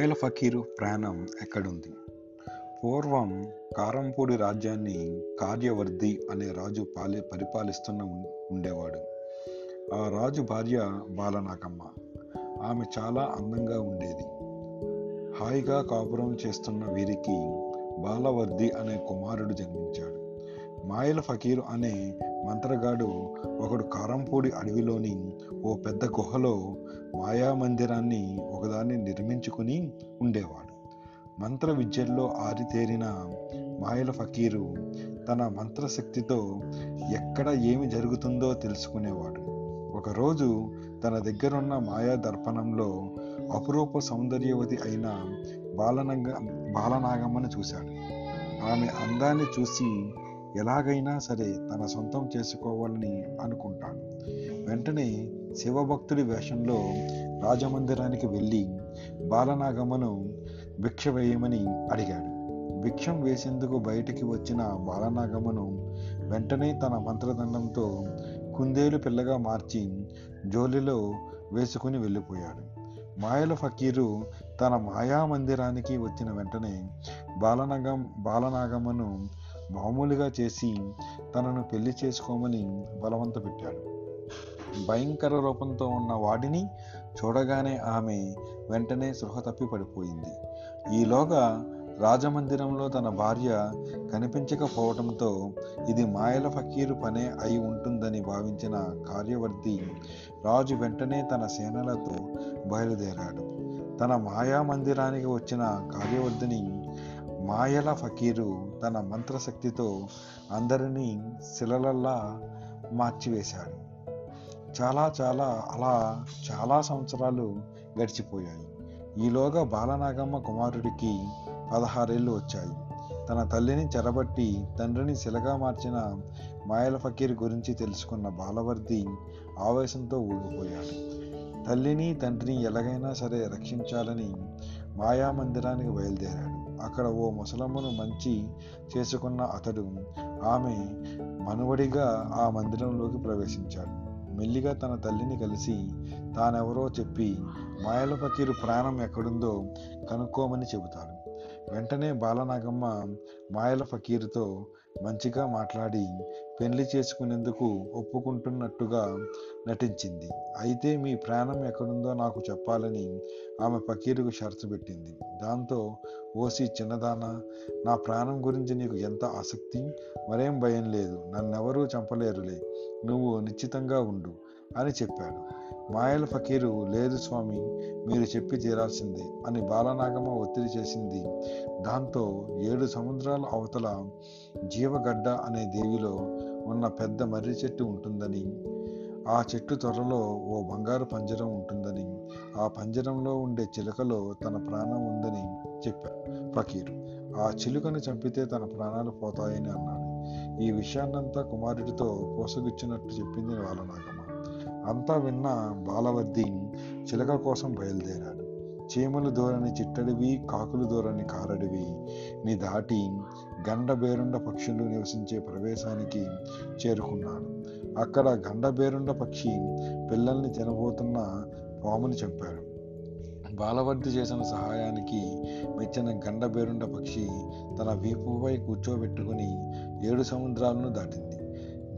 మాయల ఫకీరు ప్రాణం ఎక్కడుంది? పూర్వం కారంపూడి రాజ్యాన్ని కార్యవర్ధి అనే రాజు పాలి పరిపాలిస్తున్న ఉం- ఉండేవాడు. ఆ రాజు భార్య బాలనాకమ్మ ఆమె చాలా అందంగా ఉండేది. హాయిగా కాపురం చేస్తున్న వీరికి బాలవర్ధి అనే కుమారుడు జన్మించాడు. మాయల ఫకీరు అనే మంత్రగాడు ఒకడు కారంపూడి అడవిలోని ఓ పెద్ద గుహలో మాయా మందిరాన్ని ఒకదాన్ని నిర్మించుకుని ఉండేవాడు. మంత్ర విద్యల్లో ఆరితేరిన మాయల ఫకీరు తన మంత్రశక్తితో ఎక్కడ ఏమి జరుగుతుందో తెలుసుకునేవాడు. ఒకరోజు తన దగ్గరున్న మాయా దర్పణంలో అపురూప సౌందర్యవతి అయిన బాలనగ బాలనాగమ్మను చూశాడు. ఆమె అందాన్ని చూసి ఎలాగైనా సరే తన సొంతం చేసుకోవాలని అనుకుంటాడు వెంటనే శివభక్తుడి వేషంలో రాజమందిరానికి వెళ్ళి బాలనాగమ్మను భిక్ష వేయమని అడిగాడు. భిక్షం వేసేందుకు బయటికి వచ్చిన బాలనాగమ్మను వెంటనే తన మంత్రదండంతో కుందేలు పిల్లగా మార్చి జోలిలో వేసుకుని వెళ్ళిపోయాడు. మాయల ఫకీరు తన మాయా మందిరానికి వచ్చిన వెంటనే బాలనాగం బాలనాగమ్మను మామూలుగా చేసి తనను పెళ్ళి చేసుకోమని బలవంత పెట్టాడు భయంకర రూపంతో ఉన్న వాడిని చూడగానే ఆమె వెంటనే సృహ తప్పి పడిపోయింది. ఈలోగా రాజమందిరంలో తన భార్య కనిపించకపోవడంతో ఇది మాయల ఫకీరు పనే అయి ఉంటుందని భావించిన కార్యవర్తి రాజు వెంటనే తన సేనలతో బయలుదేరాడు. తన మాయా మందిరానికి వచ్చిన కార్యవర్ధిని మాయల ఫకీరు తన మంత్రశక్తితో అందరినీ శిలలల్లా మార్చివేశాడు. చాలా చాలా అలా చాలా సంవత్సరాలు గడిచిపోయాయి. ఈలోగా బాలనాగమ్మ కుమారుడికి పదహారేళ్ళు వచ్చాయి. తన తల్లిని చెరబట్టి తండ్రిని శిలగా మార్చిన మాయల ఫకీర్ గురించి తెలుసుకున్న బాలవర్ది ఆవేశంతో ఊగిపోయాడు. తల్లిని తండ్రిని ఎలాగైనా సరే రక్షించాలని మాయా మందిరానికి బయలుదేరాడు. అక్కడ ఓ ముసలమ్మను మంచి చేసుకున్న అతడు ఆమె మనువడిగా ఆ మందిరంలోకి ప్రవేశించాడు. మెల్లిగా తన తల్లిని కలిసి తానెవరో చెప్పి మాయల ఫకీరు ప్రాణం ఎక్కడుందో కనుక్కోమని చెబుతాడు. వెంటనే బాలనాగమ్మ మాయల ఫకీరుతో మంచిగా మాట్లాడి పెళ్ళి చేసుకునేందుకు ఒప్పుకుంటున్నట్టుగా నటించింది. అయితే మీ ప్రాణం ఎక్కడుందో నాకు చెప్పాలని ఆమె పకీరుకు షరతు పెట్టింది. దాంతో ఓసి చిన్నదాన నా ప్రాణం గురించి నీకు ఎంత ఆసక్తి? మరేం భయం లేదు. నన్నెవరూ చంపలేరులే. నువ్వు నిశ్చితంగా ఉండు అని చెప్పాడు. మాయల ఫకీరు లేదు స్వామి మీరు చెప్పి తీరాల్సిందే అని బాలనాగమ్మ ఒత్తిడి చేసింది. దాంతో ఏడు సముద్రాల అవతల జీవగడ్డ అనే దేవిలో ఉన్న పెద్ద మర్రి చెట్టు ఉంటుందని ఆ చెట్టు త్వరలో ఓ బంగారు పంజరం ఉంటుందని ఆ పంజరంలో ఉండే చిలుకలో తన ప్రాణం ఉందని చెప్పారు ఫకీరు. ఆ చిలుకను చంపితే తన ప్రాణాలు పోతాయని అన్నాడు. ఈ విషయాన్నంతా కుమారుడితో పోసగిచ్చినట్టు చెప్పింది బాలనాగమ్మ. అంతా విన్న బాలవర్ది చిలక కోసం బయలుదేరాడు. చీమలు దూరని చిట్టడివి కాకులు దూరని కారడివి. ని దాటి గండబేరుండ పక్షులు నివసించే ప్రవేశానికి చేరుకున్నాడు. అక్కడ గండబేరుండ పక్షి పిల్లల్ని తినబోతున్న పాముని చంపాడు. బాలవర్ది చేసిన సహాయానికి మెచ్చిన గండబేరుండ పక్షి తన వీపుపై కూర్చోబెట్టుకుని ఏడు సముద్రాలను దాటింది.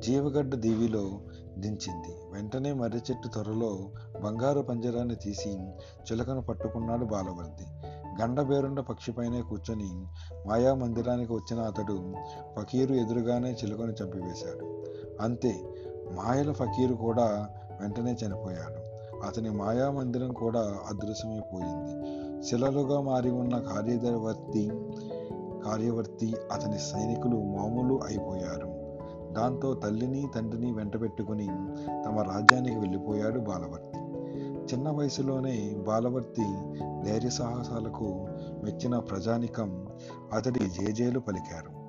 జీవగడ్డ దీవిలో దించింది. వెంటనే మర్రి చెట్టు త్వరలో బంగారు పంజరాన్ని తీసి చిలకను పట్టుకున్నాడు బాలవర్ది. గండబేరుండ పక్షిపైనే కూర్చొని మాయా మందిరానికి వచ్చిన అతడు ఫకీరు ఎదురుగానే చిలుకను చంపివేశాడు. అంతే మాయల ఫకీరు కూడా వెంటనే చనిపోయాడు. అతని మాయా మందిరం కూడా అదృశ్యమైపోయింది. శిలలుగా మారి ఉన్న కార్యవర్తి కార్యవర్తి అతని సైనికులు మామూలు అయిపోయారు. దాంతో తల్లిని తండ్రిని వెంటబెట్టుకుని తమ రాజ్యానికి వెళ్ళిపోయాడు బాలవర్తి. చిన్న వయసులోనే బాలవర్తి ధైర్య సాహసాలకు మెచ్చిన ప్రజానికం అతడి జేజేలు పలికారు.